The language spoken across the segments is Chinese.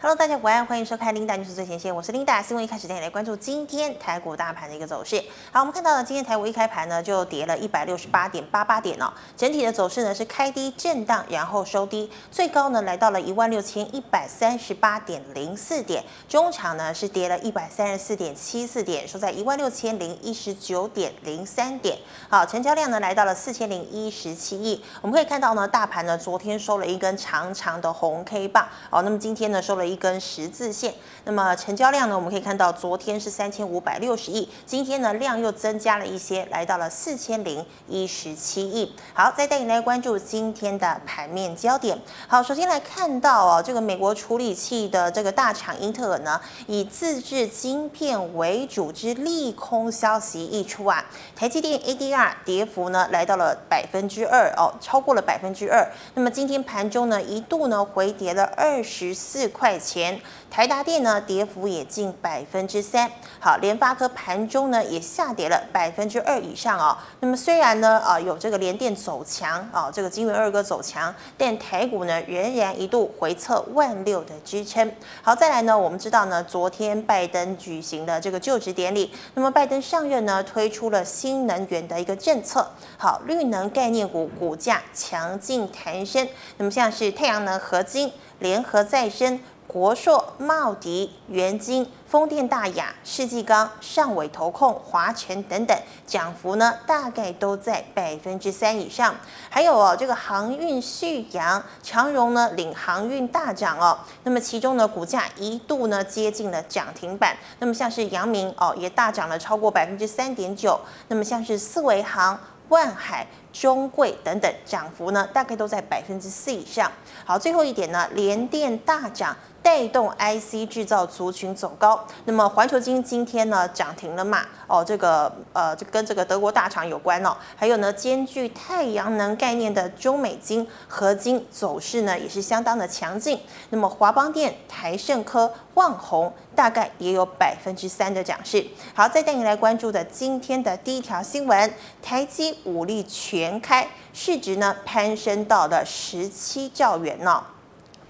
Hello，大家午安，欢迎收看 Linda 뉴스最前线，我是 Linda。新闻一开始带你来关注今天台股大盘的一个走势。好，我们看到了今天台股一开盘呢，就跌了一百六十八点八八点哦。整体的走势呢是开低震荡，然后收低，最高呢来到了一万六千一百三十八点零四点，中场呢是跌了一百三十四点七四点，收在一万六千零一十九点零三点。好，成交量呢来到了四千零一十七亿。我们可以看到呢，大盘呢昨天收了一根长长的红 K 棒哦，那么今天呢收了一。根十字线，那么成交量呢？我们可以看到，昨天是三千五百六十亿，今天呢量又增加了一些，来到了四千零一十七亿。好，再带你来关注今天的盘面焦点。好，首先来看到哦，这个美国处理器的这个大厂英特尔呢，以自制晶片为主之利空消息一出啊，台积电 ADR 跌幅呢来到了百分之二哦，超过了百分之二。那么今天盘中呢一度呢回跌了二十四块。前台达电呢，跌幅也近百分之三。好，联发科盘中呢也下跌了百分之二以上哦。那么虽然呢啊有这个联电走强啊，这个晶圆二哥走强，但台股呢仍然一度回测万六的支撑。好，再来呢，我们知道呢，昨天拜登举行的这个就职典礼，那么拜登上任呢推出了新能源的一个政策。好，绿能概念股股价强劲弹升。那么像是太阳能、合金、联合再生。国硕、茂迪、元晶、风电大雅、世纪钢、上纬投控、华晨等等，涨幅呢大概都在百分之三以上。还有哦，这个航运续阳、长荣呢领航运大涨哦。那么其中呢，股价一度呢接近了涨停板。那么像是阳明哦，也大涨了超过百分之三点九。那么像是四维航。万海、中贵等等，涨幅呢大概都在百分之四以上。好，最后一点呢，联电大涨，带动 IC 制造族群走高。那么环球晶今天呢涨停了嘛？哦，这个呃，这跟这个德国大厂有关哦。还有呢，兼具太阳能概念的中美晶、合金走势呢也是相当的强劲。那么华邦电、台盛科、旺宏大概也有百分之三的涨势。好，再带你来关注的今天的第一条新闻：台积武力全开，市值呢攀升到了十七兆元呢、哦。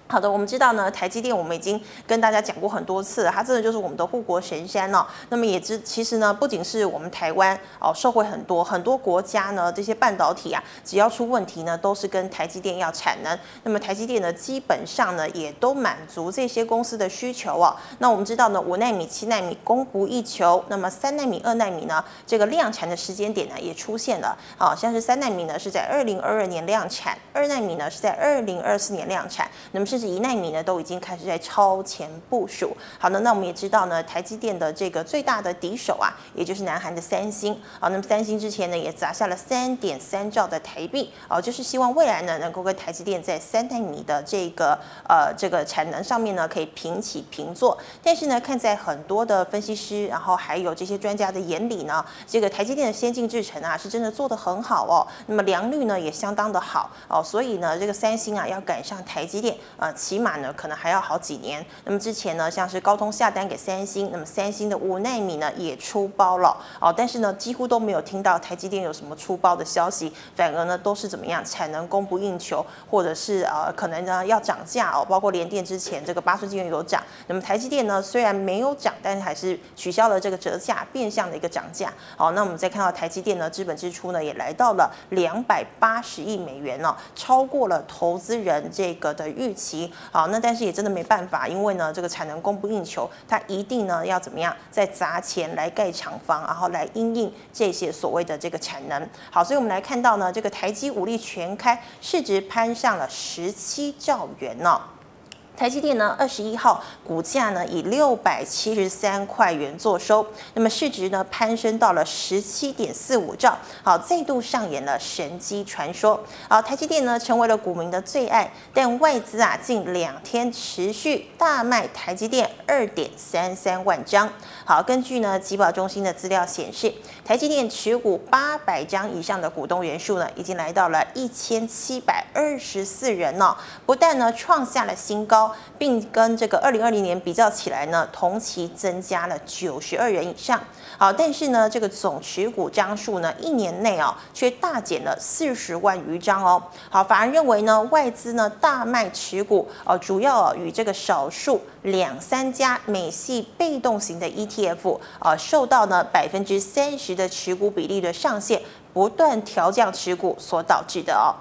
好的，我们知道呢，台积电我们已经跟大家讲过很多次，它真的就是我们的护国神山哦。那么也知，其实呢，不仅是我们台湾哦，受惠很多很多国家呢，这些半导体啊，只要出问题呢，都是跟台积电要产能。那么台积电呢，基本上呢，也都满足这些公司的需求哦。那我们知道呢，五纳米、七纳米供不应求，那么三纳米、二纳米呢，这个量产的时间点呢，也出现了。好像是三纳米呢是在二零二二年量产，二纳米呢是在二零二四年量产，那么甚至一纳米呢都已经开始在超前部署。好的，那我们也知道呢，台积电的这个最大的敌手啊，也就是南韩的三星。好，那么三星之前呢也砸下了三点三兆的台币，哦，就是希望未来呢能够跟台积电在三纳米的这个呃这个产能上面呢可以平起平坐。但是呢，看在很多的分析师，然后还有这些专家的眼里呢，这个台积电的先进制程啊是真的做得很好哦。那么良率呢也相当的好哦，所以呢这个三星啊要赶上台积电啊，起码。呢，可能还要好几年。那么之前呢，像是高通下单给三星，那么三星的五纳米呢也出包了哦。但是呢，几乎都没有听到台积电有什么出包的消息，反而呢都是怎么样，产能供不应求，或者是呃可能呢要涨价哦。包括联电之前这个八寸晶圆有涨，那么台积电呢虽然没有涨，但是还是取消了这个折价，变相的一个涨价。好，那我们再看到台积电呢资本支出呢也来到了两百八十亿美元呢，超过了投资人这个的预期。好，那但是也真的没办法，因为呢，这个产能供不应求，它一定呢要怎么样，再砸钱来盖厂房，然后来应应这些所谓的这个产能。好，所以我们来看到呢，这个台积武力全开，市值攀上了十七兆元呢、台积电呢，二十一号股价呢以六百七十三块元作收，那么市值呢攀升到了十七点四五兆，好，再度上演了神机传说。好，台积电呢成为了股民的最爱，但外资啊近两天持续大卖台积电二点三三万张。好，根据呢集保中心的资料显示，台积电持股八百张以上的股东人数呢已经来到了一千七百二十四人哦，不但呢创下了新高。并跟这个二零二零年比较起来呢，同期增加了九十二人以上。好，但是呢，这个总持股张数呢，一年内哦，却大减了四十万余张哦。好，反而认为呢，外资呢大卖持股哦，主要与这个少数两三家美系被动型的 ETF 啊，受到呢百分之三十的持股比例的上限不断调降持股所导致的哦。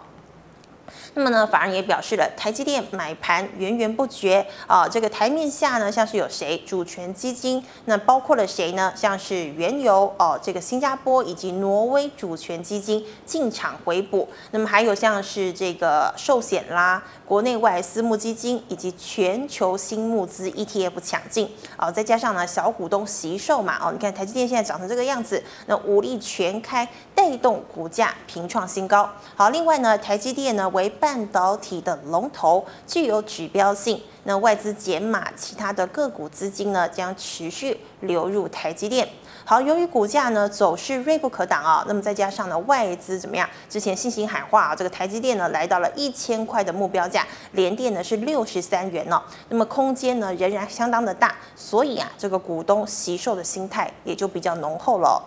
那么呢，法人也表示了，台积电买盘源源不绝啊。这个台面下呢，像是有谁？主权基金，那包括了谁呢？像是原油哦，这个新加坡以及挪威主权基金进场回补。那么还有像是这个寿险啦，国内外私募基金以及全球新募资 ETF 抢进啊。再加上呢，小股东惜售嘛哦，你看台积电现在涨成这个样子，那武力全开，带动股价平创新高。好，另外呢，台积电呢为半导体的龙头，具有指标性。那外资减码，其他的个股资金呢将持续流入台积电。好，由于股价呢走势锐不可挡啊，那么再加上呢外资怎么样？之前信心喊话啊，这个台积电呢来到了一千块的目标价，联电呢是六十三元哦。那么空间呢仍然相当的大，所以啊这个股东惜售的心态也就比较浓厚了。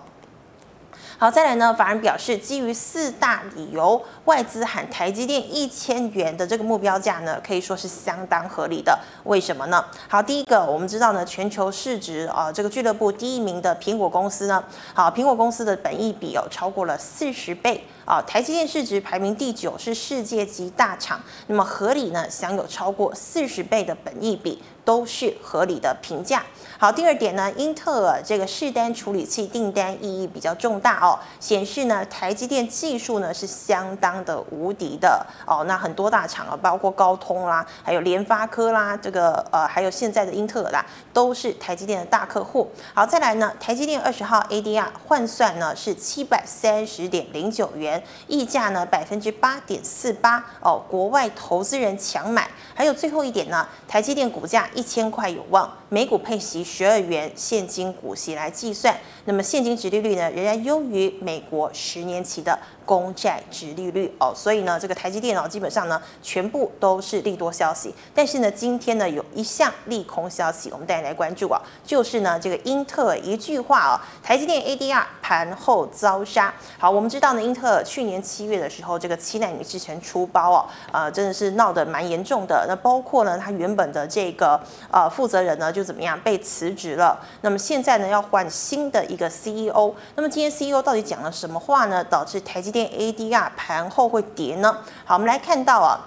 好，再来呢，法人表示，基于四大理由，外资喊台积电一千元的这个目标价呢，可以说是相当合理的。为什么呢？好，第一个，我们知道呢，全球市值啊，这个俱乐部第一名的苹果公司呢，好，苹果公司的本益比有超过了四十倍啊，台积电市值排名第九，是世界级大厂，那么合理呢，享有超过四十倍的本益比。都是合理的评价。好，第二点呢，英特尔这个世代处理器订单意义比较重大哦，显示呢台积电技术呢是相当的无敌的哦。那很多大厂啊，包括高通啦，还有联发科啦，这个呃还有现在的英特尔啦，都是台积电的大客户。好，再来呢，台积电二十号 ADR 换算呢是七百三十点零九元，溢价呢百分之八点四八哦，国外投资人强买。还有最后一点呢，台积电股价。一千块有望，每股配息十二元，现金股息来计算，那么现金殖利率呢，仍然优于美国十年期的公债殖利率哦，所以呢，这个台积电哦，基本上呢，全部都是利多消息。但是呢，今天呢，有一项利空消息，我们带来关注啊，就是呢，这个英特尔一句话哦，台积电 ADR 盘后遭杀。好，我们知道呢，英特尔去年七月的时候，这个七纳米之前出包哦，呃，真的是闹得蛮严重的。那包括呢，他原本的这个呃负责人呢，就怎么样被辞职了。那么现在呢，要换新的一个 CEO。那么今天 CEO 到底讲了什么话呢？导致台积电。ADR 盘后会跌呢？好，我们来看到啊。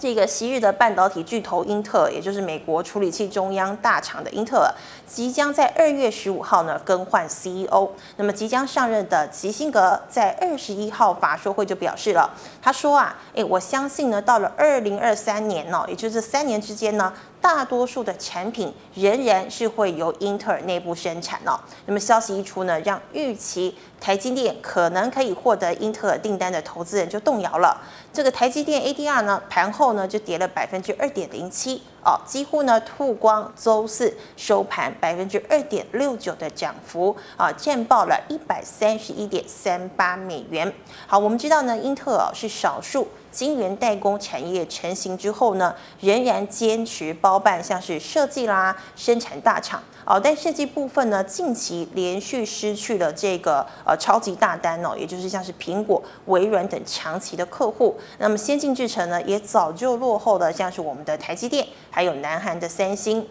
这个昔日的半导体巨头英特尔，也就是美国处理器中央大厂的英特尔，即将在二月十五号呢更换 CEO。那么即将上任的基辛格在二十一号法说会就表示了，他说啊，诶，我相信呢，到了二零二三年呢，也就是三年之间呢，大多数的产品仍然是会由英特尔内部生产哦。那么消息一出呢，让预期台积电可能可以获得英特尔订单的投资人就动摇了。这个台积电 ADR 呢，盘后后呢就跌了百分之二点零七。哦，几乎呢吐光，周四收盘百分之二点六九的涨幅啊，见报了一百三十一点三八美元。好，我们知道呢，英特尔是少数晶圆代工产业成型之后呢，仍然坚持包办像是设计啦、生产大厂。哦，但设计部分呢，近期连续失去了这个呃超级大单哦，也就是像是苹果、微软等长期的客户。那么先进制程呢，也早就落后了，像是我们的台积电。还有南韩的三星，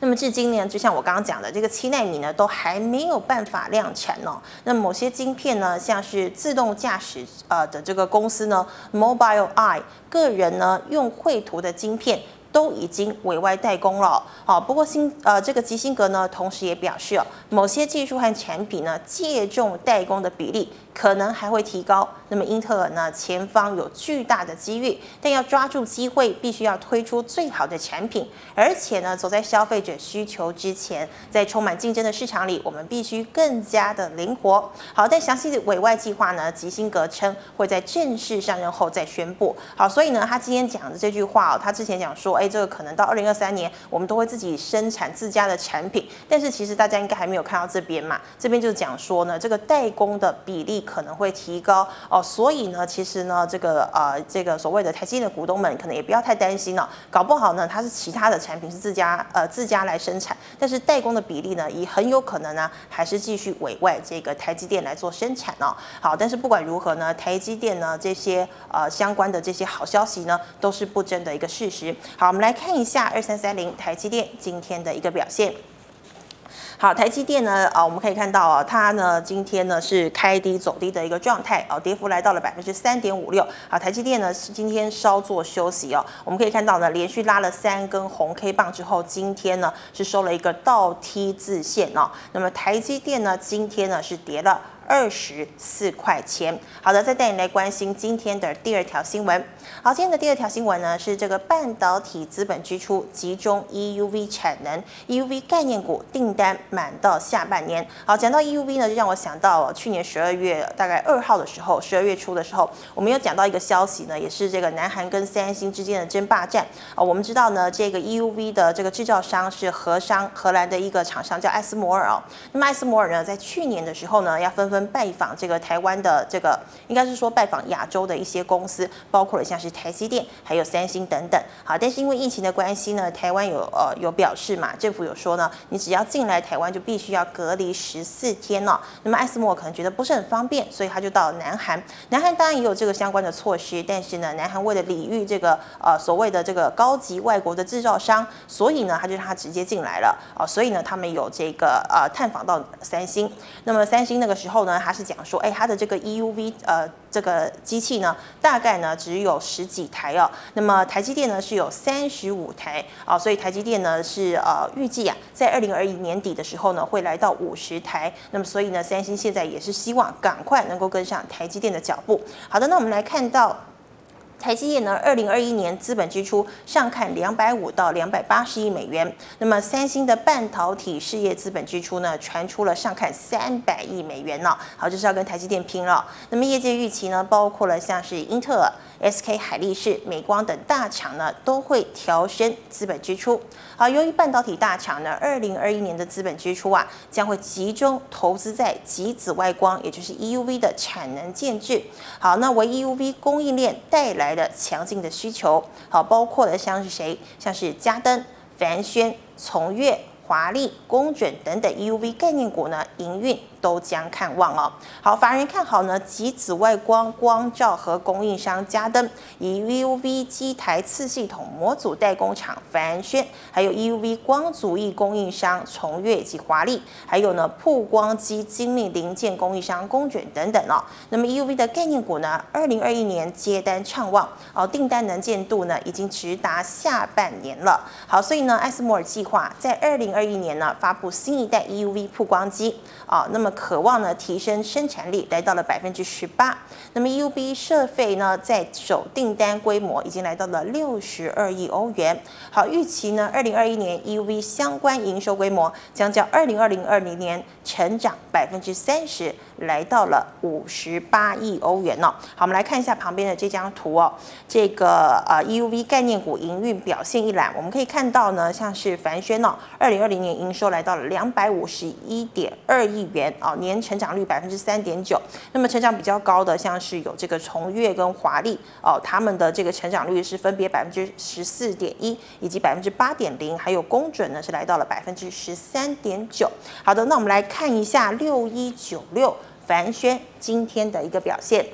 那么至今呢，就像我刚刚讲的，这个七纳米呢都还没有办法量产哦。那某些晶片呢，像是自动驾驶呃的这个公司呢，Mobile Eye 个人呢用绘图的晶片。都已经委外代工了，好，不过新呃这个基辛格呢，同时也表示哦，某些技术和产品呢，借重代工的比例可能还会提高。那么英特尔呢，前方有巨大的机遇，但要抓住机会，必须要推出最好的产品，而且呢，走在消费者需求之前，在充满竞争的市场里，我们必须更加的灵活。好，但详细的委外计划呢，吉辛格称会在正式上任后再宣布。好，所以呢，他今天讲的这句话哦，他之前讲说，这个可能到二零二三年，我们都会自己生产自家的产品。但是其实大家应该还没有看到这边嘛？这边就讲说呢，这个代工的比例可能会提高哦，所以呢，其实呢，这个呃，这个所谓的台积电的股东们可能也不要太担心了，搞不好呢，它是其他的产品是自家呃自家来生产，但是代工的比例呢，也很有可能呢，还是继续委外这个台积电来做生产哦。好，但是不管如何呢，台积电呢这些呃相关的这些好消息呢，都是不争的一个事实。好，我们来看一下二三三零台积电今天的一个表现。好，台积电呢，啊，我们可以看到啊，它呢今天呢是开低走低的一个状态，啊，跌幅来到了百分之三点五六。好，台积电呢是今天稍作休息哦，我们可以看到呢，连续拉了三根红 K 棒之后，今天呢是收了一个倒 T 字线哦。那么台积电呢，今天呢是跌了。二十四块钱。好的，再带你来关心今天的第二条新闻。好，今天的第二条新闻呢是这个半导体资本支出集中 EUV 产能，EUV 概念股订单满到下半年。好，讲到 EUV 呢，就让我想到去年十二月大概二号的时候，十二月初的时候，我们有讲到一个消息呢，也是这个南韩跟三星之间的争霸战。啊，我们知道呢，这个 EUV 的这个制造商是荷商，荷兰的一个厂商叫艾斯摩尔哦。那么艾斯摩尔呢，在去年的时候呢，要纷纷跟拜访这个台湾的这个，应该是说拜访亚洲的一些公司，包括了像是台积电，还有三星等等。好，但是因为疫情的关系呢，台湾有呃有表示嘛，政府有说呢，你只要进来台湾就必须要隔离十四天哦。那么艾斯莫可能觉得不是很方便，所以他就到南韩。南韩当然也有这个相关的措施，但是呢，南韩为了礼遇这个呃所谓的这个高级外国的制造商，所以呢，他就让他直接进来了哦。所以呢，他们有这个呃探访到三星。那么三星那个时候。呢，他是讲说，哎，他的这个 EUV 呃，这个机器呢，大概呢只有十几台哦。那么台积电呢是有三十五台啊，所以台积电呢是呃预计啊，在二零二一年底的时候呢，会来到五十台。那么所以呢，三星现在也是希望赶快能够跟上台积电的脚步。好的，那我们来看到。台积电呢，二零二一年资本支出上看两百五到两百八十亿美元。那么三星的半导体事业资本支出呢，传出了上看三百亿美元呢。好，就是要跟台积电拼了。那么业界预期呢，包括了像是英特尔。SK 海力士、美光等大厂呢，都会调升资本支出。好，由于半导体大厂呢，二零二一年的资本支出啊，将会集中投资在极紫外光，也就是 EUV 的产能建置。好，那为 EUV 供应链带来的强劲的需求。好，包括的像是谁？像是嘉登、凡轩、从越、华丽、工准等等 EUV 概念股呢，营运。都将看望哦。好，法人看好呢，及紫外光光照和供应商加登，以 U V 机台次系统模组代工厂凡轩，还有 U V 光阻液供应商崇越及华丽，还有呢曝光机精密零件供应商工准等等哦。那么 U V 的概念股呢，二零二一年接单畅旺哦，订单能见度呢已经直达下半年了。好，所以呢，艾斯摩尔计划在二零二一年呢发布新一代 U V 曝光机啊，那么。渴望呢提升生产力，来到了百分之十八。那么 EUV 设备呢，在首订单规模已经来到了六十二亿欧元。好，预期呢，二零二一年 EUV 相关营收规模将较二零二零二零年成长百分之三十，来到了五十八亿欧元呢。好，我们来看一下旁边的这张图哦。这个呃 EUV 概念股营运表现一览，我们可以看到呢，像是凡轩哦，二零二零年营收来到了两百五十一点二亿元哦，年成长率百分之三点九。那么成长比较高的，像是有这个崇越跟华丽哦，他们的这个成长率是分别百分之十四点一以及百分之八点零，还有工准呢是来到了百分之十三点九。好的，那我们来看一下六一九六。凡轩今天的一个表现，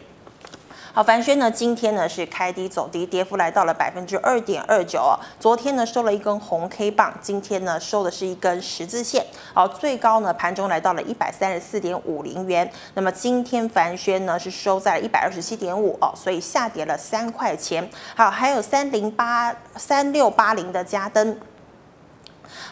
好，凡轩呢今天呢是开低走低，跌幅来到了百分之二点二九。昨天呢收了一根红 K 棒，今天呢收的是一根十字线。好，最高呢盘中来到了一百三十四点五零元。那么今天凡轩呢是收在一百二十七点五哦，所以下跌了三块钱。好，还有三零八三六八零的加登。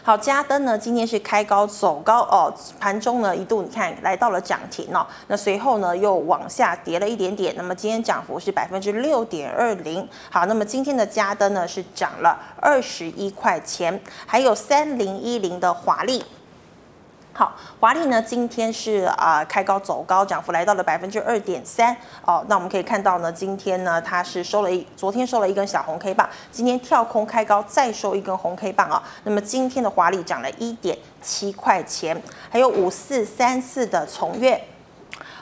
好，嘉登呢，今天是开高走高哦，盘中呢一度你看来到了涨停哦，那随后呢又往下跌了一点点，那么今天涨幅是百分之六点二零。好，那么今天的嘉登呢是涨了二十一块钱，还有三零一零的华丽。好，华丽呢，今天是啊、呃、开高走高，涨幅来到了百分之二点三哦。那我们可以看到呢，今天呢它是收了一，昨天收了一根小红 K 棒，今天跳空开高再收一根红 K 棒啊、那么今天的华丽涨了一点七块钱，还有五四三四的崇越。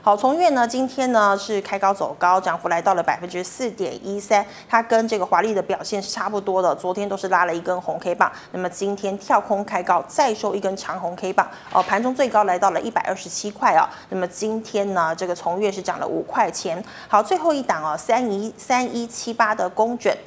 好，从月呢，今天呢是开高走高，涨幅来到了百分之四点一三，它跟这个华丽的表现是差不多的。昨天都是拉了一根红 K 棒，那么今天跳空开高，再收一根长红 K 棒，哦，盘中最高来到了一百二十七块哦。那么今天呢，这个从月是涨了五块钱。好，最后一档哦，三一三一七八的公准。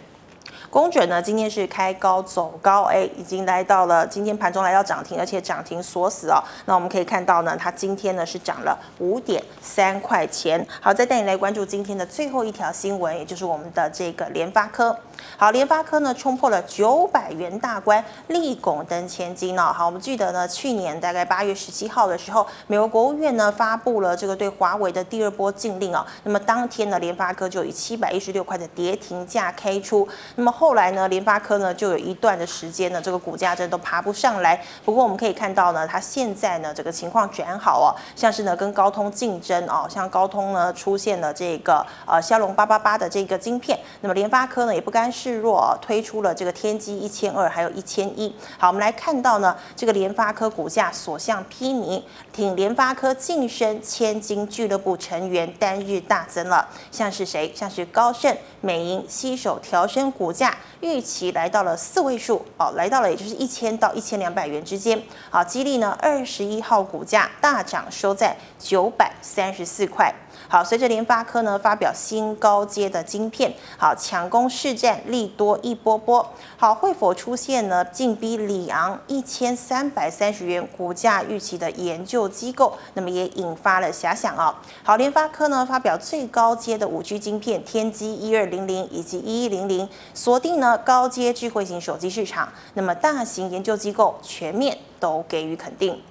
公准呢，今天是开高走高，哎，已经来到了今天盘中来到涨停，而且涨停锁死哦。那我们可以看到呢，它今天呢是涨了五点三块钱。好，再带你来关注今天的最后一条新闻，也就是我们的这个联发科。好，联发科呢冲破了九百元大关，立拱登千金哦。好，我们记得呢，去年大概八月十七号的时候，美国国务院呢发布了这个对华为的第二波禁令哦。那么当天呢，联发科就以七百一十六块的跌停价开出。那么后来呢，联发科呢就有一段的时间呢，这个股价真的都爬不上来。不过我们可以看到呢，它现在呢这个情况转好哦，像是呢跟高通竞争哦，像高通呢出现了这个呃骁龙八八八的这个晶片，那么联发科呢也不甘示弱哦，推出了这个天玑一千二，还有一千一。好，我们来看到呢，这个联发科股价所向披靡，挺联发科晋升千金俱乐部成员单日大增了，像是谁？像是高盛、美银携手调升股价。预期来到了四位数哦，来到了也就是一千到一千两百元之间。好，激励呢二十一号股价大涨，收在九百三十四块。好，随着联发科呢发表新高阶的晶片，好抢攻市占，利多一波波。好，会否出现呢进逼里昂一千三百三十元股价预期的研究机构？那么也引发了遐想啊。好，联发科呢发表最高阶的五 G 晶片天玑一二零零以及一一零零，锁定呢高阶智慧型手机市场。那么大型研究机构全面都给予肯定。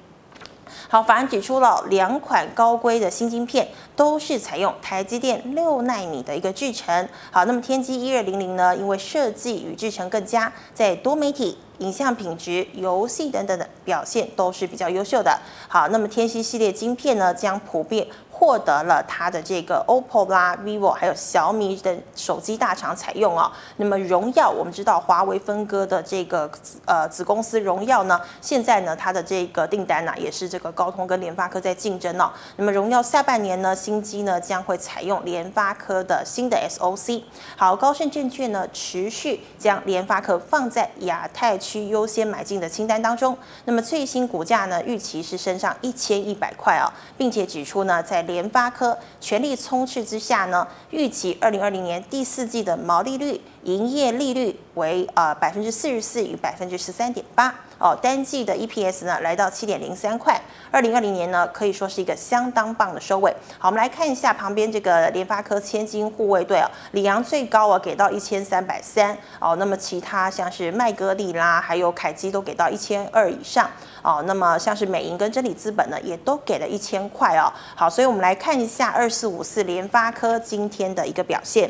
好，法人指出了两款高规的新晶片都是采用台积电六纳米的一个制程。好，那么天玑一二零零呢，因为设计与制程更佳，在多媒体、影像品质、游戏等等的表现都是比较优秀的。好，那么天玑系列晶片呢，将普遍。获得了它的这个 OPPO 啦、vivo 还有小米的手机大厂采用哦。那么荣耀，我们知道华为分割的这个呃子公司荣耀呢，现在呢它的这个订单呢、也是这个高通跟联发科在竞争哦。那么荣耀下半年呢新机呢将会采用联发科的新的 SOC。好，高盛证券呢持续将联发科放在亚太区优先买进的清单当中。那么最新股价呢预期是升上一千一百块啊，并且指出呢在联发科全力冲刺之下呢，预期二零二零年第四季的毛利率、营业利率为呃百分之四十四与百分之十三点八哦，单季的 EPS 呢来到七点零三块。二零二零年呢可以说是一个相当棒的收尾。好，我们来看一下旁边这个联发科千金护卫队哦，里昂最高啊给到一千三百三哦，那么其他像是麦格利啦，还有凯基都给到一千二以上哦，那么像是美银跟真理资本呢也都给了一千块哦。好，所以我们来看一下二四五四联发科今天的一个表现。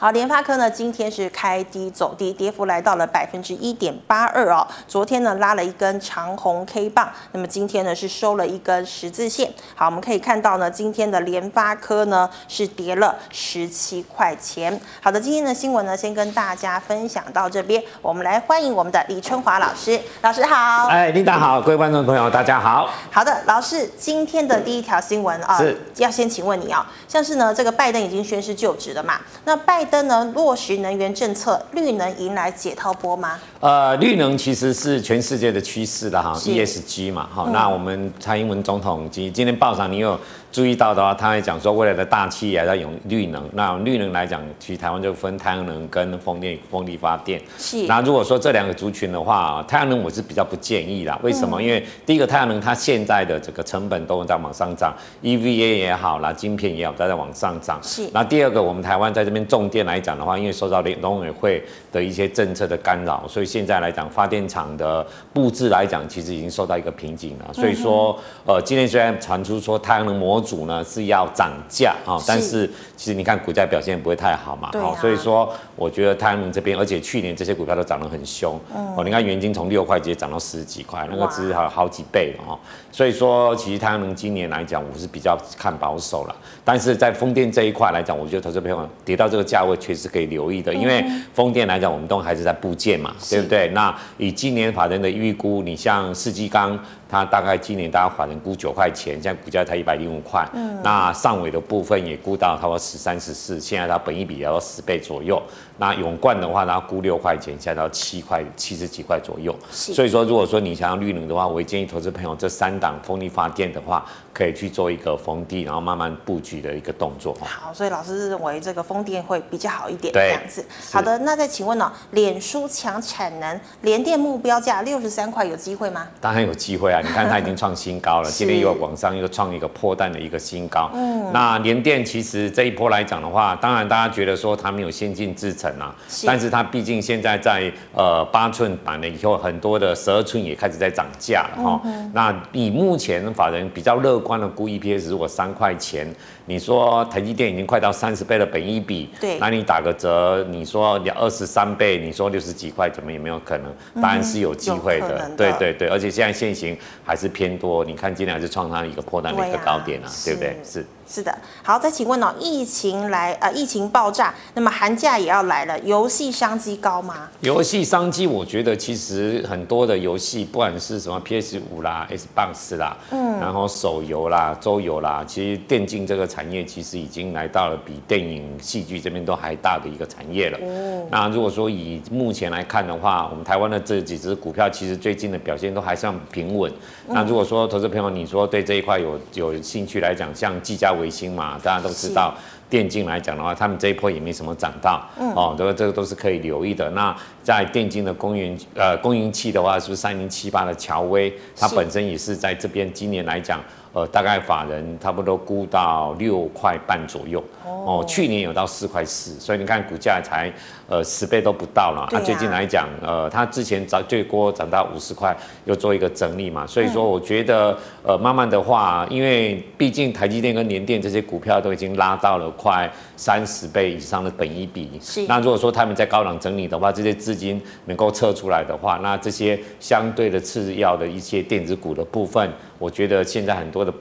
好，联发科呢，今天是开低走低，跌幅来到了百分之一点八二哦。昨天呢拉了一根长红 K 棒，那么今天呢是收了一根十字线。好，我们可以看到呢，今天的联发科呢是跌了十七块钱。好的，今天的新闻呢先跟大家分享到这边，我们来欢迎我们的李春华老师，老师好。哎，琳达好，各位观众朋友大家好。好的，老师，今天的第一条新闻啊，是要先请问你啊，像是呢这个拜登已经宣誓就职了嘛，那拜登呢落实能源政策，绿能迎来解套波吗？呃，绿能其实是全世界的趋势了哈，ESG 嘛哈。那我们蔡英文总统今今天报上你有注意到的话，他还讲说未来的大企业要用绿能。那绿能来讲，其实台湾就分太阳能跟风电、风力发电。是。那如果说这两个族群的话，太阳能我是比较不建议啦。为什么？嗯、因为第一个太阳能它现在的这个成本都在往上涨，EVA 也好啦，晶片也好，都在往上涨。是。那第二个，我们台湾在这边重电来讲的话，因为受到联农委会的一些政策的干扰，所以。现在来讲，发电厂的布置来讲，其实已经受到一个瓶颈了。所以说，呃，今天虽然传出说太阳能模组呢是要涨价啊，但是其实你看股价表现不会太好嘛。好啊。所以说，我觉得太阳能这边，而且去年这些股票都涨得很凶。哦，你看元金从六块直接涨到十几块，那个只是好好几倍了哈。所以说，其实太阳能今年来讲，我是比较看保守了。但是在风电这一块来讲，我觉得投资朋友跌到这个价位，确实可以留意的，因为风电来讲，我们都还是在部件嘛，对不对？那以今年法人的预估，你像世纪钢。它大概今年大家法人估九块钱，现在股价才一百零五块。嗯，那上尾的部分也估到差不多十三十四，现在它本一比也要十倍左右。那永冠的话，它估六块钱，现在到七块七十几块左右。所以说，如果说你想要绿能的话，我会建议投资朋友这三档风力发电的话，可以去做一个逢低，然后慢慢布局的一个动作。好，所以老师认为这个风电会比较好一点，这样子。好的，那再请问呢、喔，脸书强产能，联电目标价六十三块，有机会吗？当然有机会啊！你看它已经创新高了，是今天又往上又创一个破蛋的一个新高。嗯，那联电其实这一波来讲的话，当然大家觉得说它没有先进制程啊，但是它毕竟现在在呃八寸版了以后，很多的十二寸也开始在涨价了哈。嗯、那以目前法人比较乐观的估 EPS，如果三块钱。你说台积电已经快到三十倍的本益比，对，那你打个折，你说你二十三倍，你说六十几块，怎么也没有可能？当然是有机会的，的对对对，而且现在现行还是偏多，你看今天还是创上一个破单的一个高点啊，对，啊对不对？是。是的，好，再请问哦，疫情来呃，疫情爆炸，那么寒假也要来了，游戏商机高吗？游戏商机，我觉得其实很多的游戏，不管是什么 PS 五啦、Xbox 啦，嗯，然后手游啦、周游啦，其实电竞这个产业其实已经来到了比电影、戏剧这边都还大的一个产业了。哦，那如果说以目前来看的话，我们台湾的这几只股票，其实最近的表现都还算平稳。嗯、那如果说投资朋友你说对这一块有有兴趣来讲，像技嘉。维星嘛，大家都知道，电竞来讲的话，他们这一波也没什么涨到，嗯、哦，这个这个都是可以留意的。那在电竞的供应呃供应器的话，是三零七八的乔威？它本身也是在这边今年来讲。呃，大概法人差不多估到六块半左右哦，哦，去年有到四块四，所以你看股价才呃十倍都不到了。它、啊啊、最近来讲，呃，它之前涨最多涨到五十块，又做一个整理嘛，所以说我觉得呃慢慢的话，因为毕竟台积电跟联电这些股票都已经拉到了快三十倍以上的本益比，是。那如果说他们在高档整理的话，这些资金能够测出来的话，那这些相对的次要的一些电子股的部分。我觉得现在很多的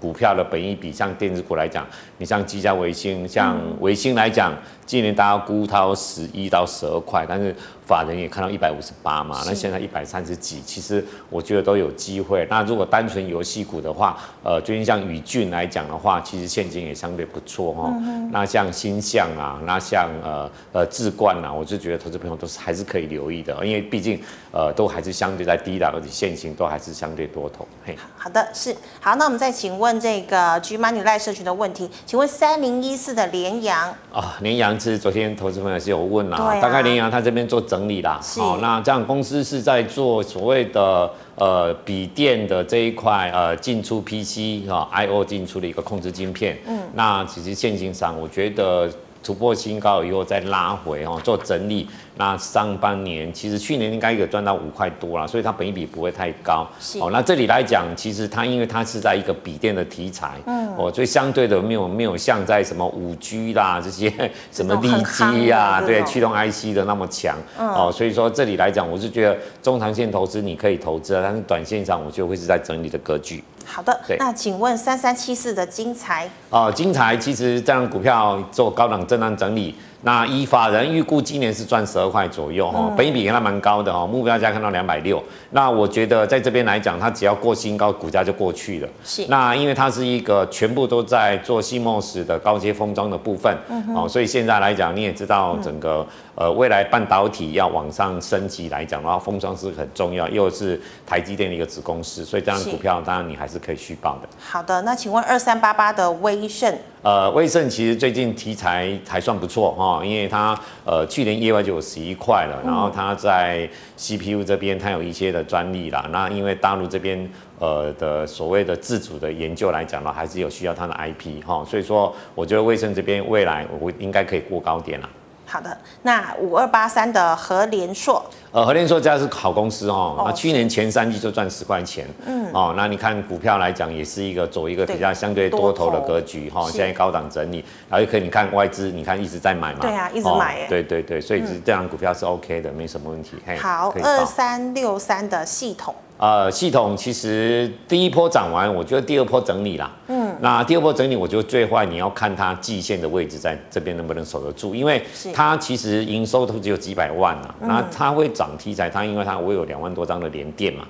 股票的本益比，像电子股来讲，你像技嘉、微星，像维星来讲，今年大家估它十一到十二块，但是。法人也看到一百五十八嘛，那现在一百三十几，其实我觉得都有机会。那如果单纯游戏股的话，呃，最近像宇俊来讲的话，其实现金也相对不错哈。嗯、那像星象啊，那像呃呃智冠啊，我就觉得投资朋友都是还是可以留意的，因为毕竟呃都还是相对在低档，而且现金都还是相对多头。嘿，好的，是好。那我们再请问这个 G Money 赖社群的问题，请问三零一四的联阳啊，联阳其实昨天投资朋友是有问啦，啊、大概联阳他这边做整。整理啦，好、哦，那这样公司是在做所谓的呃笔电的这一块呃进出 PC 哈、哦、I/O 进出的一个控制晶片，嗯，那其实现行上我觉得突破新高以后再拉回哦做整理。那上半年其实去年应该有赚到五块多啦，所以它本益比不会太高。是哦，那这里来讲，其实它因为它是在一个笔电的题材，嗯，哦，所以相对的没有没有像在什么五 G 啦这些什么利基呀，对，驱动 IC 的那么强。嗯、哦，所以说这里来讲，我是觉得中长线投资你可以投资，但是短线上我就会是在整理的格局。好的，那请问三三七四的金财？哦，金财其实这样股票做高档震荡整理。那以法人预估今年是赚十二块左右哈，本益比跟它蛮高的哈，目标价看到两百六。那我觉得在这边来讲，它只要过新高，股价就过去了。是。那因为它是一个全部都在做 CMOS 的高阶封装的部分，哦，所以现在来讲，你也知道整个呃未来半导体要往上升级来讲的话，封装是很重要，又是台积电的一个子公司，所以这样股票当然你还是可以续抱的。好的，那请问二三八八的威盛？呃，威盛其实最近题材还算不错哈，因为它呃去年业外就有十一块了，然后它在 CPU 这边它有一些的专利啦，那因为大陆这边呃的所谓的自主的研究来讲呢，还是有需要它的 IP 哈，所以说我觉得威盛这边未来我会应该可以过高点了。好的，那五二八三的和联硕，呃，和联硕家是好公司哦，那、哦、去年前三季就赚十块钱，嗯，哦，那你看股票来讲也是一个走一个比较相对多头的格局哈，现在高档整理，然后可以你看外资，你看一直在买嘛，对啊，一直买、哦，对对对，所以这样股票是 OK 的，嗯、没什么问题。嘿好，二三六三的系统。呃，系统其实第一波涨完，我觉得第二波整理啦。嗯，那第二波整理，我觉得最坏你要看它季线的位置在这边能不能守得住，因为它其实营收都只有几百万啊。那它会涨题材，它因为它我有两万多张的连电嘛。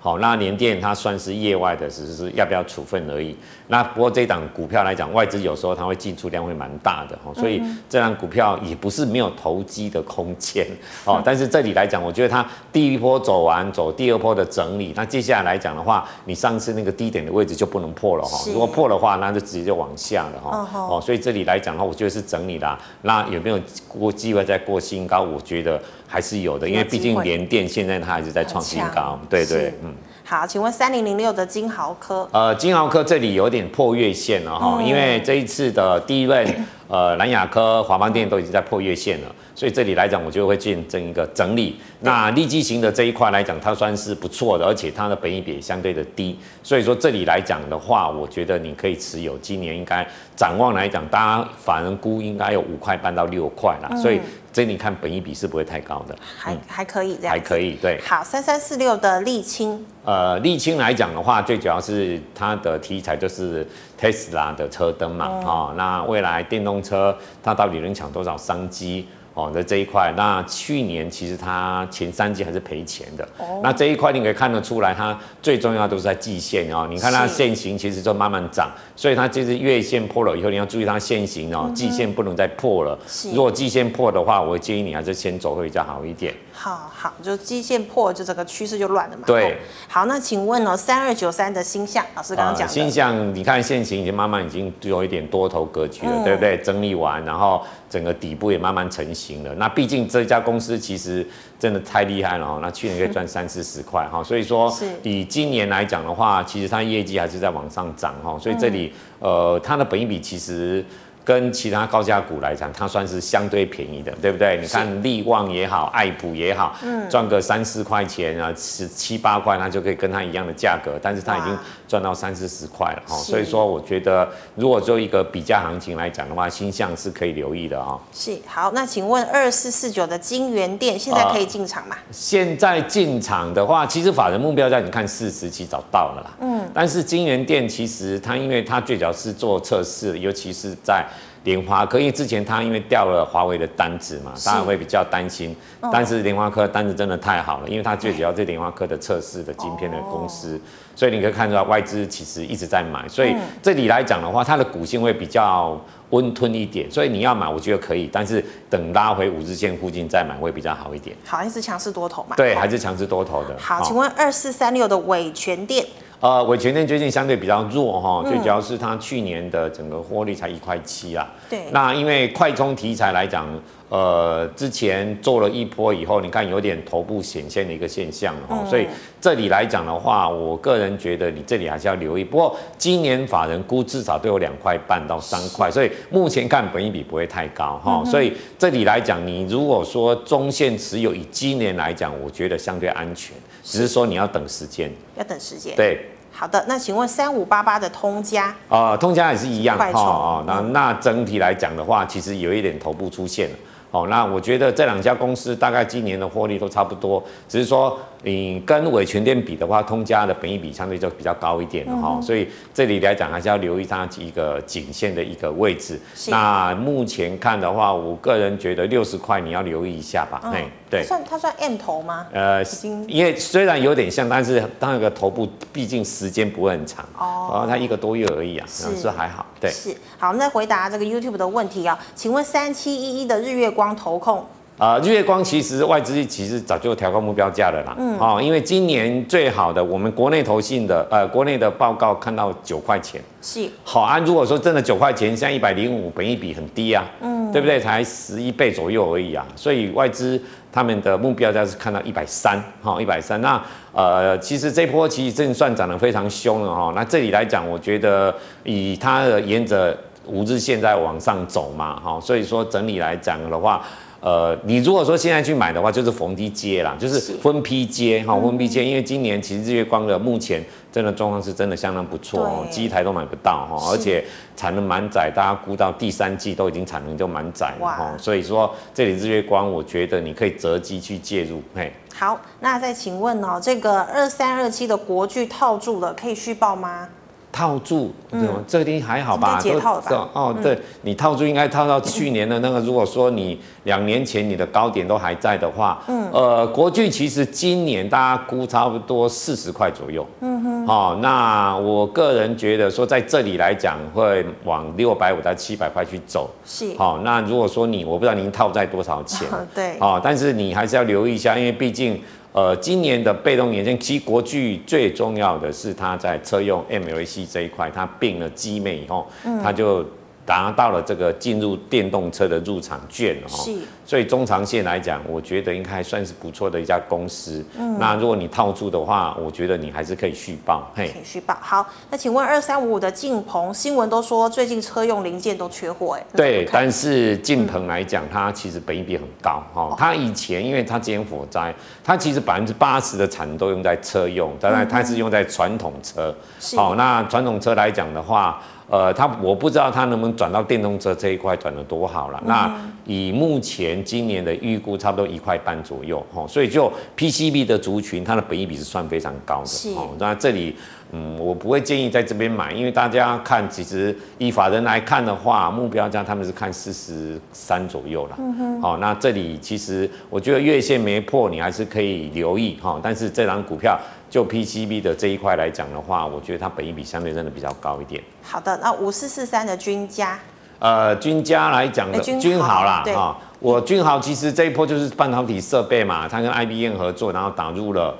好，那连电它算是业外的，只是要不要处分而已。那不过这档股票来讲，外资有时候它会进出量会蛮大的，所以这档股票也不是没有投机的空间。哦，但是这里来讲，我觉得它第一波走完，走第二波的整理，那接下来来讲的话，你上次那个低点的位置就不能破了哈。如果破的话，那就直接就往下了哈。哦，所以这里来讲的话，我觉得是整理啦。那有没有过机会再过新高？我觉得还是有的，因为毕竟联电现在它还是在创新高。对对，嗯。好，请问三零零六的金豪科？呃，金豪科这里有点破月线了哈，嗯、因为这一次的第一轮，呃，蓝雅科、华邦电都已经在破月线了，所以这里来讲，我就会进行一个整理。那利基型的这一块来讲，它算是不错的，而且它的本益比也相对的低，所以说这里来讲的话，我觉得你可以持有。今年应该展望来讲，大家反而估应该有五块半到六块啦，嗯、所以。这你看，本一比是不会太高的，还还可以这样，还可以对。好，三三四六的沥青，呃，沥青来讲的话，最主要是它的题材就是 Tesla 的车灯嘛，嗯、哦，那未来电动车它到底能抢多少商机？哦，在这一块，那去年其实它前三季还是赔钱的。哦，那这一块你可以看得出来，它最重要都是在季线哦。你看它线型其实就慢慢涨，所以它就是月线破了以后，你要注意它线型哦，季线不能再破了。是，如果季线破的话，我建议你还是先走会比较好一点。好好，就基线破，就整个趋势就乱了嘛。对。好，那请问哦，三二九三的星象老师刚刚讲的星象，你看现行已经慢慢已经有一点多头格局了，对不对？整理完，然后。整个底部也慢慢成型了。那毕竟这家公司其实真的太厉害了哦。那去年可以赚三四十块哈，所以说以今年来讲的话，其实它业绩还是在往上涨哈。所以这里呃，它的本益比其实。跟其他高价股来讲，它算是相对便宜的，对不对？你看力旺也好，爱普也好，嗯，赚个三四块钱啊，十七八块，它就可以跟它一样的价格，但是它已经赚到三四十块了哈。所以说，我觉得如果做一个比价行情来讲的话，星象是可以留意的啊。是，好，那请问二四四九的金源店现在可以进场吗？呃，现在进场的话，其实法人目标价你看四十七早到了啦，嗯，但是金源店其实它因为它最早是做测试，尤其是在联发科，因为之前他因为掉了华为的单子嘛，当然会比较担心。是但是联发科单子真的太好了，因为它最主要是联发科的测试的晶片的公司，哦、所以你可以看出来外资其实一直在买。所以这里来讲的话，它的股性会比较温吞一点，所以你要买，我觉得可以。但是等拉回五日线附近再买会比较好一点。好，还是强势多头嘛？对，还是强势多头的。好，请问二四三六的伟诠电。呃，伟诠电最近相对比较弱哈，最主要是它去年的整个获利才一块七啊。对。那因为快充题材来讲，呃，之前做了一波以后，你看有点头部显现的一个现象哈，嗯、所以这里来讲的话，我个人觉得你这里还是要留意。不过今年法人估至少都有两块半到三块，所以目前看本益比不会太高哈。嗯、所以这里来讲，你如果说中线持有，以今年来讲，我觉得相对安全，只是说你要等时间。要等时间。对。好的，那请问三五八八的通家啊、呃，通家也是一样哈哦，那那整体来讲的话，其实有一点头部出现了。哦，那我觉得这两家公司大概今年的获利都差不多，只是说你跟伟全店比的话，通家的本益比相对就比较高一点了哈，嗯、所以这里来讲还是要留意它一个颈线的一个位置。是那目前看的话，我个人觉得六十块你要留意一下吧。哎、嗯，对，它算它算 M 头吗？呃，因为虽然有点像，但是它那个头部毕竟时间不会很长哦，然后它一个多月而已啊，是，是还好。对，是好，我们再回答这个 YouTube 的问题啊，请问三七一一的日月光。光投控啊，日月光其实外资其实早就调高目标价了啦。嗯，哦，因为今年最好的我们国内投信的呃国内的报告看到九块钱是好啊。如果说真的九块钱，现在一百零五，本一比很低啊，嗯，对不对？才十一倍左右而已啊。所以外资他们的目标价是看到一百三，哈，一百三。那呃，其实这波其实正算涨得非常凶了哈。那这里来讲，我觉得以它的沿着。五日线在往上走嘛，哈，所以说整理来讲的话，呃，你如果说现在去买的话，就是逢低接啦，就是分批接，哈，分批接，因为今年其实日月光的目前真的状况是真的相当不错哦，机台都买不到哈，而且产能满载，大家估到第三季都已经产能就满载了哈，所以说这里日月光，我觉得你可以择机去介入，嘿。好，那再请问哦，这个二三二七的国巨套住了，可以续报吗？套住，嗯，这个还好吧？解套哦，对，你套住应该套到去年的那个。如果说你两年前你的高点都还在的话，嗯，呃，国巨其实今年大家估差不多四十块左右，嗯哼，哦，那我个人觉得说在这里来讲会往六百五到七百块去走，是，好，那如果说你我不知道您套在多少钱，对，哦，但是你还是要留意一下，因为毕竟。呃，今年的被动元件，其实国巨最重要的是它在车用 MLC 这一块，它并了机美以后，它就。达到了这个进入电动车的入场券哦，是，所以中长线来讲，我觉得应该还算是不错的一家公司。嗯，那如果你套住的话，我觉得你还是可以续报。嘿，可以续报。好，那请问二三五五的晋鹏，新闻都说最近车用零件都缺货，哎。对，但是晋鹏来讲，它其实本益比很高哈。它以前因为它今年火灾，它其实百分之八十的产能都用在车用，当然它是用在传统车。是。好，那传统车来讲的话。呃，他我不知道他能不能转到电动车这一块转的多好了。嗯、那以目前今年的预估，差不多一块半左右哈，所以就 PCB 的族群，它的本益比是算非常高的哦。那这里，嗯，我不会建议在这边买，因为大家看，其实以法人来看的话，目标价他们是看四十三左右啦。嗯哼。好，那这里其实我觉得月线没破，你还是可以留意哈。但是这档股票。就 PCB 的这一块来讲的话，我觉得它本益比相对真的比较高一点。好的，那五四四三的均价，呃，均家来讲的均豪啦，哈，我均豪其实这一波就是半导体设备嘛，它跟 IBM 合作，然后打入了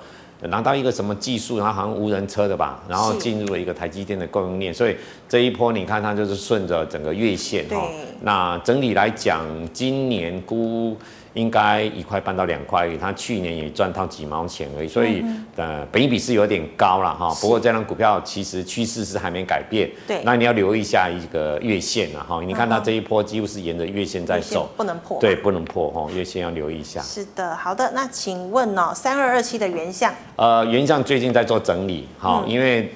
拿到一个什么技术，然后好像无人车的吧，然后进入了一个台积电的供应链，所以这一波你看它就是顺着整个月线哈。那整体来讲，今年估。应该一块半到两块，它去年也赚到几毛钱而已，所以、嗯、呃，本益比是有点高了哈。不过这张股票其实趋势是还没改变，对，那你要留意一下一个月线了哈。你看它这一波几乎是沿着月线在走，不能破，对，不能破哈，月线要留意一下。是的，好的，那请问呢、喔，三二二七的原相，呃，原相最近在做整理哈，嗯、因为。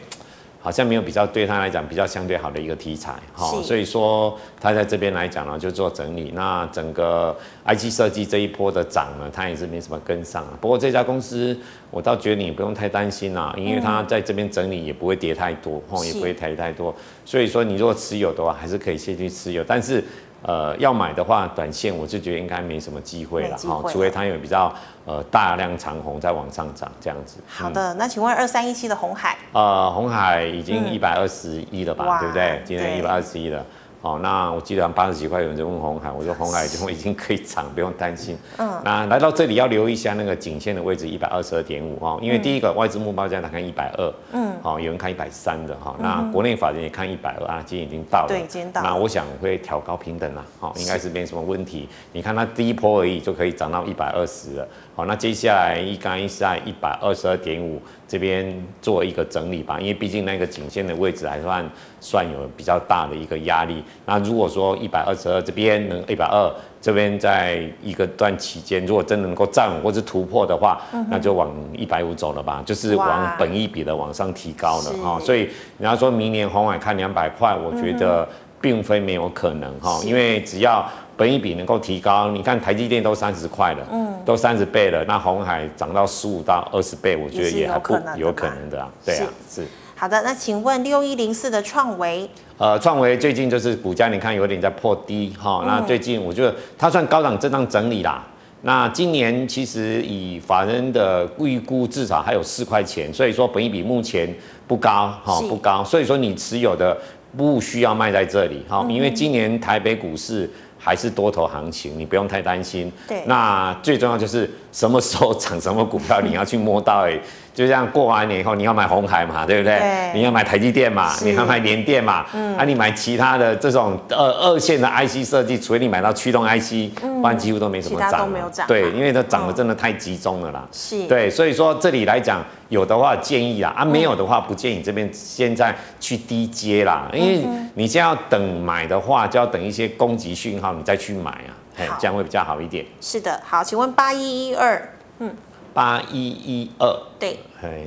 好像没有比较对他来讲比较相对好的一个题材，哈是，所以说他在这边来讲呢，就做整理。那整个 IC 设计这一波的涨呢，他也是没什么跟上。不过这家公司，我倒觉得你不用太担心啦，因为它在这边整理也不会跌太多，哈、嗯，也不会抬太多。所以说你如果持有的话，还是可以先去持有，但是。呃，要买的话，短线我就觉得应该没什么机会了哈，除非它有比较呃大量长红在往上涨这样子。好的，嗯、那请问二三一七的红海？呃，红海已经一百二十一了吧，嗯、对不对？今天一百二十一了。哦，那我记得八十几块有人在问红海，我说红海已经可以涨，不用担心。嗯，那来到这里要留意一下那个颈线的位置一百二十二点五哦，因为第一个外资目标价他看一百二，嗯，好，有人看一百三的哈，那国内法人也看一百二啊，今天已经到了，对，今天到。那我想会调高平等了，好，应该是没什么问题。你看它第一波而已就可以涨到一百二十了，好，那接下来应该是在一百二十二点五。这边做一个整理吧，因为毕竟那个颈线的位置还算算有比较大的一个压力。那如果说一百二十二这边能一百二这边在一个段期间，如果真能够站稳或是突破的话，嗯、那就往一百五走了吧，就是往本一比的往上提高了哈。是所以人家说明年红海看两百块，我觉得并非没有可能哈，是因为只要。本益比能够提高，你看台积电都三十块了，嗯，都三十倍了，那红海涨到十五到二十倍，我觉得也还不有可能的啊，对啊，是。好的，那请问六一零四的创维，呃，创维最近就是股价你看有点在破低哈，那最近我觉得它算高档震荡整理啦，那今年其实以法人的预估至少还有四块钱，所以说本益比目前不高哈，不高，所以说你持有的不需要卖在这里哈，因为今年台北股市。还是多头行情，你不用太担心。对，那最重要就是什么时候涨什么股票，你要去摸到哎。就像过完年以后，你要买红海嘛，对不对？对，你要买台积电嘛，你要买联电嘛，嗯，啊，你买其他的这种二二线的 IC 设计，除非你买到驱动 IC，不然几乎都没什么涨。其他都没有涨。对，因为它涨得真的太集中了啦。是。对，所以说这里来讲，有的话建议啦，啊，没有的话不建议这边现在去低接啦，因为你现在要等买的话，就要等一些攻击讯号，你再去买啊，好这样会比较好一点。是的，好，请问八一一二，嗯，八一一二。对，哎，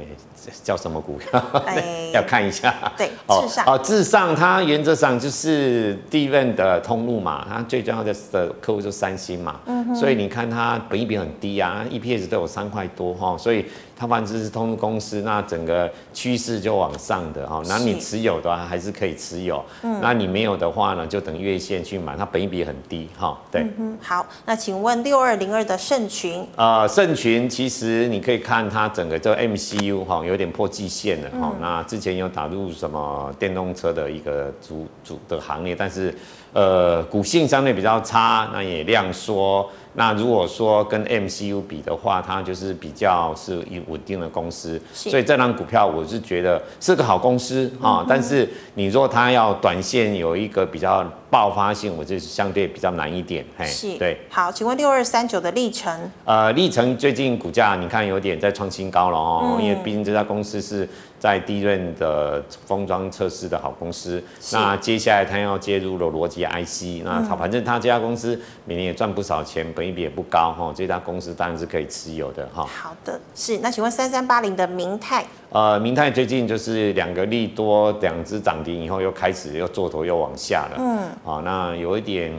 叫什么股票？哎，要看一下。对，哦至上哦，至上它原则上就是第一份的通路嘛，它最重要的的客户就是三星嘛，嗯，所以你看它本益比很低啊，EPS 都有三块多哈，所以。它反正是通路公司，那整个趋势就往上的哈。那你持有的话还是可以持有，嗯，那你没有的话呢，就等月线去买。它本益比很低哈。对，嗯，好，那请问六二零二的盛群？呃，盛群其实你可以看它整个这个 MCU 哈，有点破季线了哈。那之前有打入什么电动车的一个主主的行列，但是呃，股性相对比较差，那也量缩。那如果说跟 MCU 比的话，它就是比较是一稳定的公司，所以这档股票我是觉得是个好公司啊、嗯。但是你若它要短线有一个比较爆发性，我就是相对比较难一点。嘿，是，对。好，请问六二三九的历程？呃，历程最近股价你看有点在创新高了哦、嗯，因为毕竟这家公司是在低润的封装测试的好公司。那接下来它要介入了逻辑 IC，那反正他这家公司每年也赚不少钱。本益比也不高哈，这家公司当然是可以持有的哈。好的，是那请问三三八零的明泰？呃，明泰最近就是两个利多，两只涨停以后又开始又做头又往下了。嗯，好，那有一点，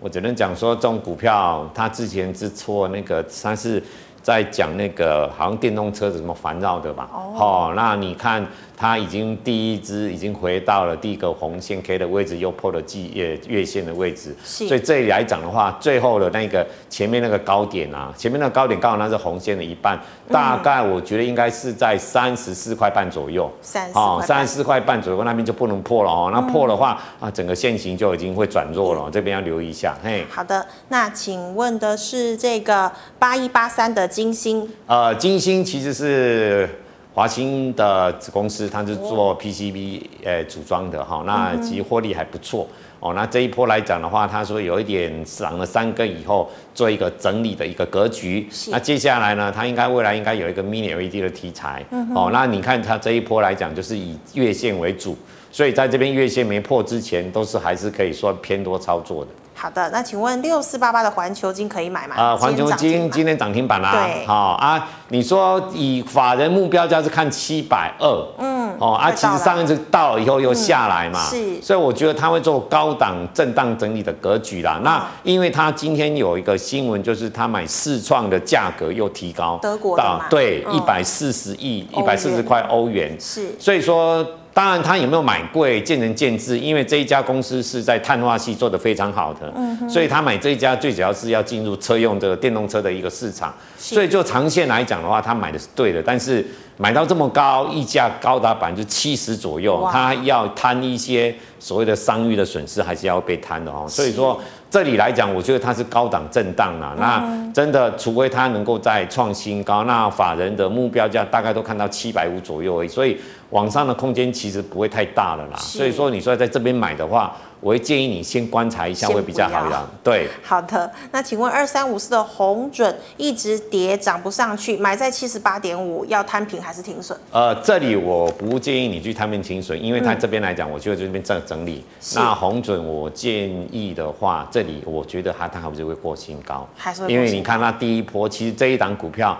我只能讲说这种股票，它之前是错那个它是在讲那个好像电动车子什么环绕的吧？哦，那你看。它已经第一支已经回到了第一个红线 K 的位置，又破了季月月线的位置，所以这里来讲的话，最后的那个前面那个高点啊，前面那个高点刚好那是红线的一半，大概我觉得应该是在三十四块半左右，三十三十四块半左右那边就不能破了哦，那破的话啊，整个线型就已经会转弱了，这边要留意一下。嘿，好的，那请问的是这个八一八三的金星，呃，金星其实是。华兴的子公司，它是做 PCB 呃组装的哈，那其实获利还不错哦。那这一波来讲的话，他说有一点涨了三根以后，做一个整理的一个格局。那接下来呢，它应该未来应该有一个 Mini LED 的题材哦。那你看它这一波来讲，就是以月线为主，所以在这边月线没破之前，都是还是可以说偏多操作的。好的，那请问六四八八的环球金可以买吗？啊、呃，环球金今天涨停板啦、啊。对，好、哦、啊，你说以法人目标价是看七百二，嗯，哦啊，其实上一次到了以后又下来嘛，嗯、是，所以我觉得它会做高档震荡整理的格局啦。嗯、那因为它今天有一个新闻，就是它买世创的价格又提高，德国的嘛，对，一百四十亿，一百四十块欧元，是，所以说。当然，他有没有买贵，见仁见智。因为这一家公司是在碳化系做得非常好的，所以他买这一家最主要是要进入车用这个电动车的一个市场。所以就长线来讲的话，他买的是对的。但是买到这么高，溢价高达百分之七十左右，他要摊一些所谓的商誉的损失，还是要被摊的哦。所以说。这里来讲，我觉得它是高档震荡啦。那真的，除非它能够再创新高，那法人的目标价大概都看到七百五左右而已，所以往上的空间其实不会太大了啦。所以说，你说在这边买的话，我会建议你先观察一下，会比较好的。对，好的。那请问二三五四的红准一直跌涨不上去，买在七十八点五，要摊平还是停损？呃，这里我不建议你去摊平停损，因为它这边来讲，我觉得这边正整理。那红准我建议的话，这里我觉得它它还是会过新高，还是会。因为你看它第一波，其实这一档股票，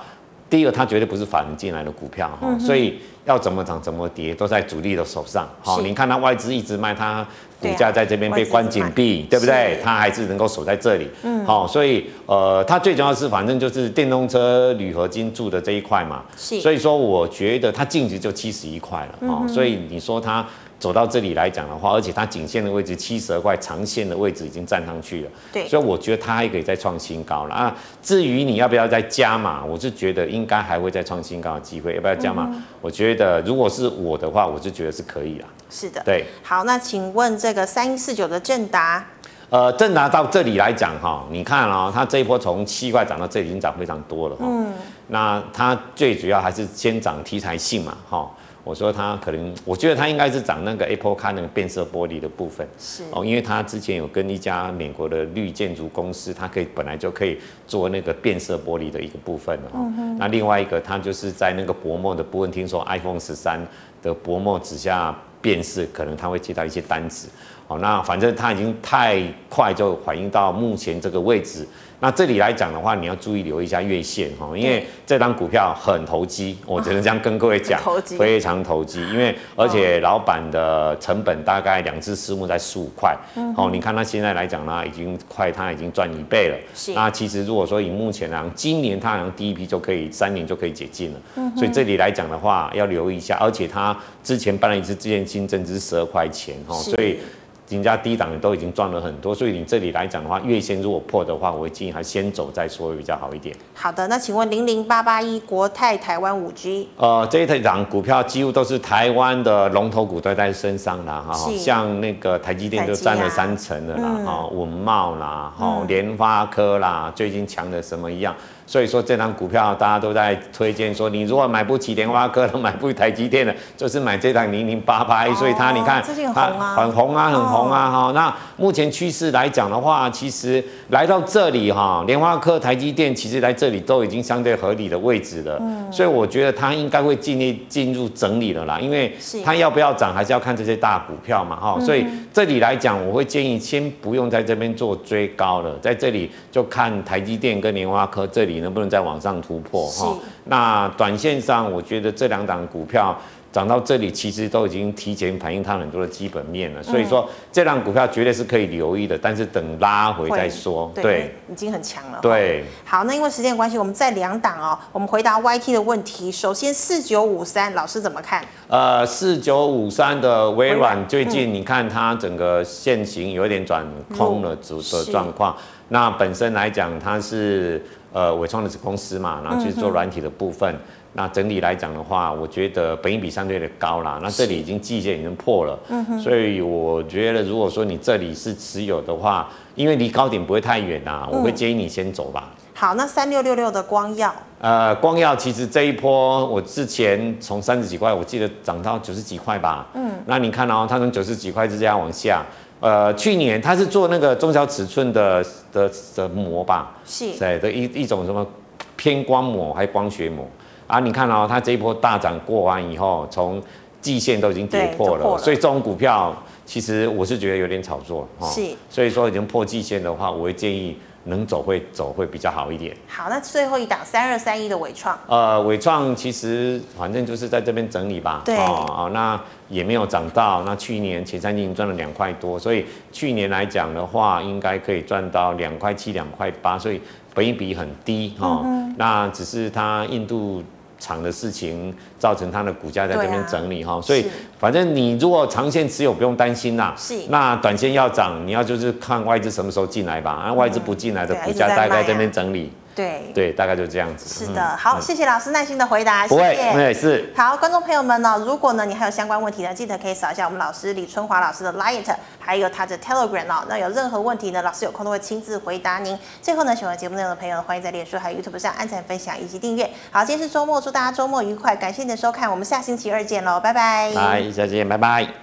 第一个它绝对不是法人进来的股票哈，所以要怎么涨怎么跌都在主力的手上。好，你看它外资一直卖它。股价在这边被关紧闭，对不对？它还是能够守在这里。嗯，好，所以呃，它最重要是反正就是电动车铝合金铸的这一块嘛。是。所以说，我觉得它净值就七十一块了。哦，所以你说它走到这里来讲的话，而且它颈线的位置七十二块，长线的位置已经站上去了。对。所以我觉得它还可以再创新高了啊。至于你要不要再加码，我是觉得应该还会再创新高的机会。要不要加码？我觉得如果是我的话，我就觉得是可以了。是的，对，好，那请问这个三一四九的正达，呃，正达到这里来讲哈，你看哦，它这一波从七块涨到这里已经涨非常多了哈。嗯，那它最主要还是先涨题材性嘛哈。我说它可能，我觉得它应该是涨那个 Apple Car 那个变色玻璃的部分，是哦，因为它之前有跟一家美国的绿建筑公司，它可以本来就可以做那个变色玻璃的一个部分了哈。嗯、那另外一个，它就是在那个薄膜的部分，听说 iPhone 十三的薄膜指下。辨识可能他会接到一些单子，好，那反正它已经太快就反映到目前这个位置。那这里来讲的话，你要注意留意一下月线哈，因为这张股票很投机，我只能这样跟各位讲，非常投机。因为而且老板的成本大概两只私募在十五块，哦，你看他现在来讲呢，已经快，他已经赚一倍了。那其实如果说以目前来讲，今年他好像第一批就可以三年就可以解禁了，所以这里来讲的话要留意一下。而且他之前办了一次自愿新增，值十二块钱哈，所以。人家低档的都已经赚了很多，所以你这里来讲的话，月线如果破的话，我会建议还先走再说会比较好一点。好的，那请问零零八八一国泰台湾五 G，呃，这一档股票几乎都是台湾的龙头股都在身上啦，哈，像那个台积电就占了三成的啦，哈、嗯，稳懋啦，哈，联发科啦，最近强的什么一样。所以说这张股票大家都在推荐说，你如果买不起联发科都，买不起台积电的，就是买这档零零八八一。所以它你看，它很红啊，很红啊哈、哦。那目前趋势来讲的话，其实来到这里哈，联发科、台积电其实在这里都已经相对合理的位置了。嗯。所以我觉得它应该会尽力进入整理了啦，因为它要不要涨还是要看这些大股票嘛哈。所以这里来讲，我会建议先不用在这边做追高了，在这里就看台积电跟联发科这里。你能不能再往上突破哈？那短线上，我觉得这两档股票涨到这里，其实都已经提前反映它很多的基本面了。所以说，这档股票绝对是可以留意的，但是等拉回再说。对，对已经很强了。对，好，那因为时间关系，我们再两档哦，我们回答 YT 的问题。首先，四九五三，老师怎么看？呃，四九五三的微软最近，你看它整个线型有一点转空了，主的状况。那本身来讲，它是。呃，伟创的子公司嘛，然后去做软体的部分。嗯、那整体来讲的话，我觉得本益比相对的高啦。那这里已经季线已经破了，嗯，所以我觉得如果说你这里是持有的话，因为离高点不会太远呐，我会建议你先走吧。好，那三六六六的光耀，呃，光耀其实这一波我之前从三十几块，我记得涨到九十几块吧。嗯，那你看哦，它从九十几块是这样往下。呃，去年他是做那个中小尺寸的的的膜吧，是，对的一一种什么偏光膜还是光学膜啊？你看哦，它这一波大涨过完以后，从季线都已经跌破了，破了，所以这种股票其实我是觉得有点炒作哈。是，所以说已经破季线的话，我会建议。能走会走会比较好一点。好，那最后一档三二三一的伟创。呃，伟创其实反正就是在这边整理吧。对。哦，那也没有涨到。那去年前三季已经赚了两块多，所以去年来讲的话，应该可以赚到两块七、两块八，所以本益比很低哈、哦嗯。那只是它印度。厂的事情造成它的股价在这边整理哈、啊，所以反正你如果长线持有不用担心啦。是。那短线要涨，你要就是看外资什么时候进来吧。啊外资不进来的股价大概在这边整理。对对，大概就这样子。是的，好，嗯、谢谢老师耐心的回答，谢谢。好，观众朋友们呢，如果呢你还有相关问题呢，记得可以扫一下我们老师李春华老师的 Light，还有他的 Telegram 哦。那有任何问题呢，老师有空都会亲自回答您。最后呢，喜欢节目内容的朋友呢，欢迎在脸书还有 YouTube 上按赞、分享以及订阅。好，今天是周末，祝大家周末愉快，感谢你的收看，我们下星期二见喽，拜拜。拜，再见，拜拜。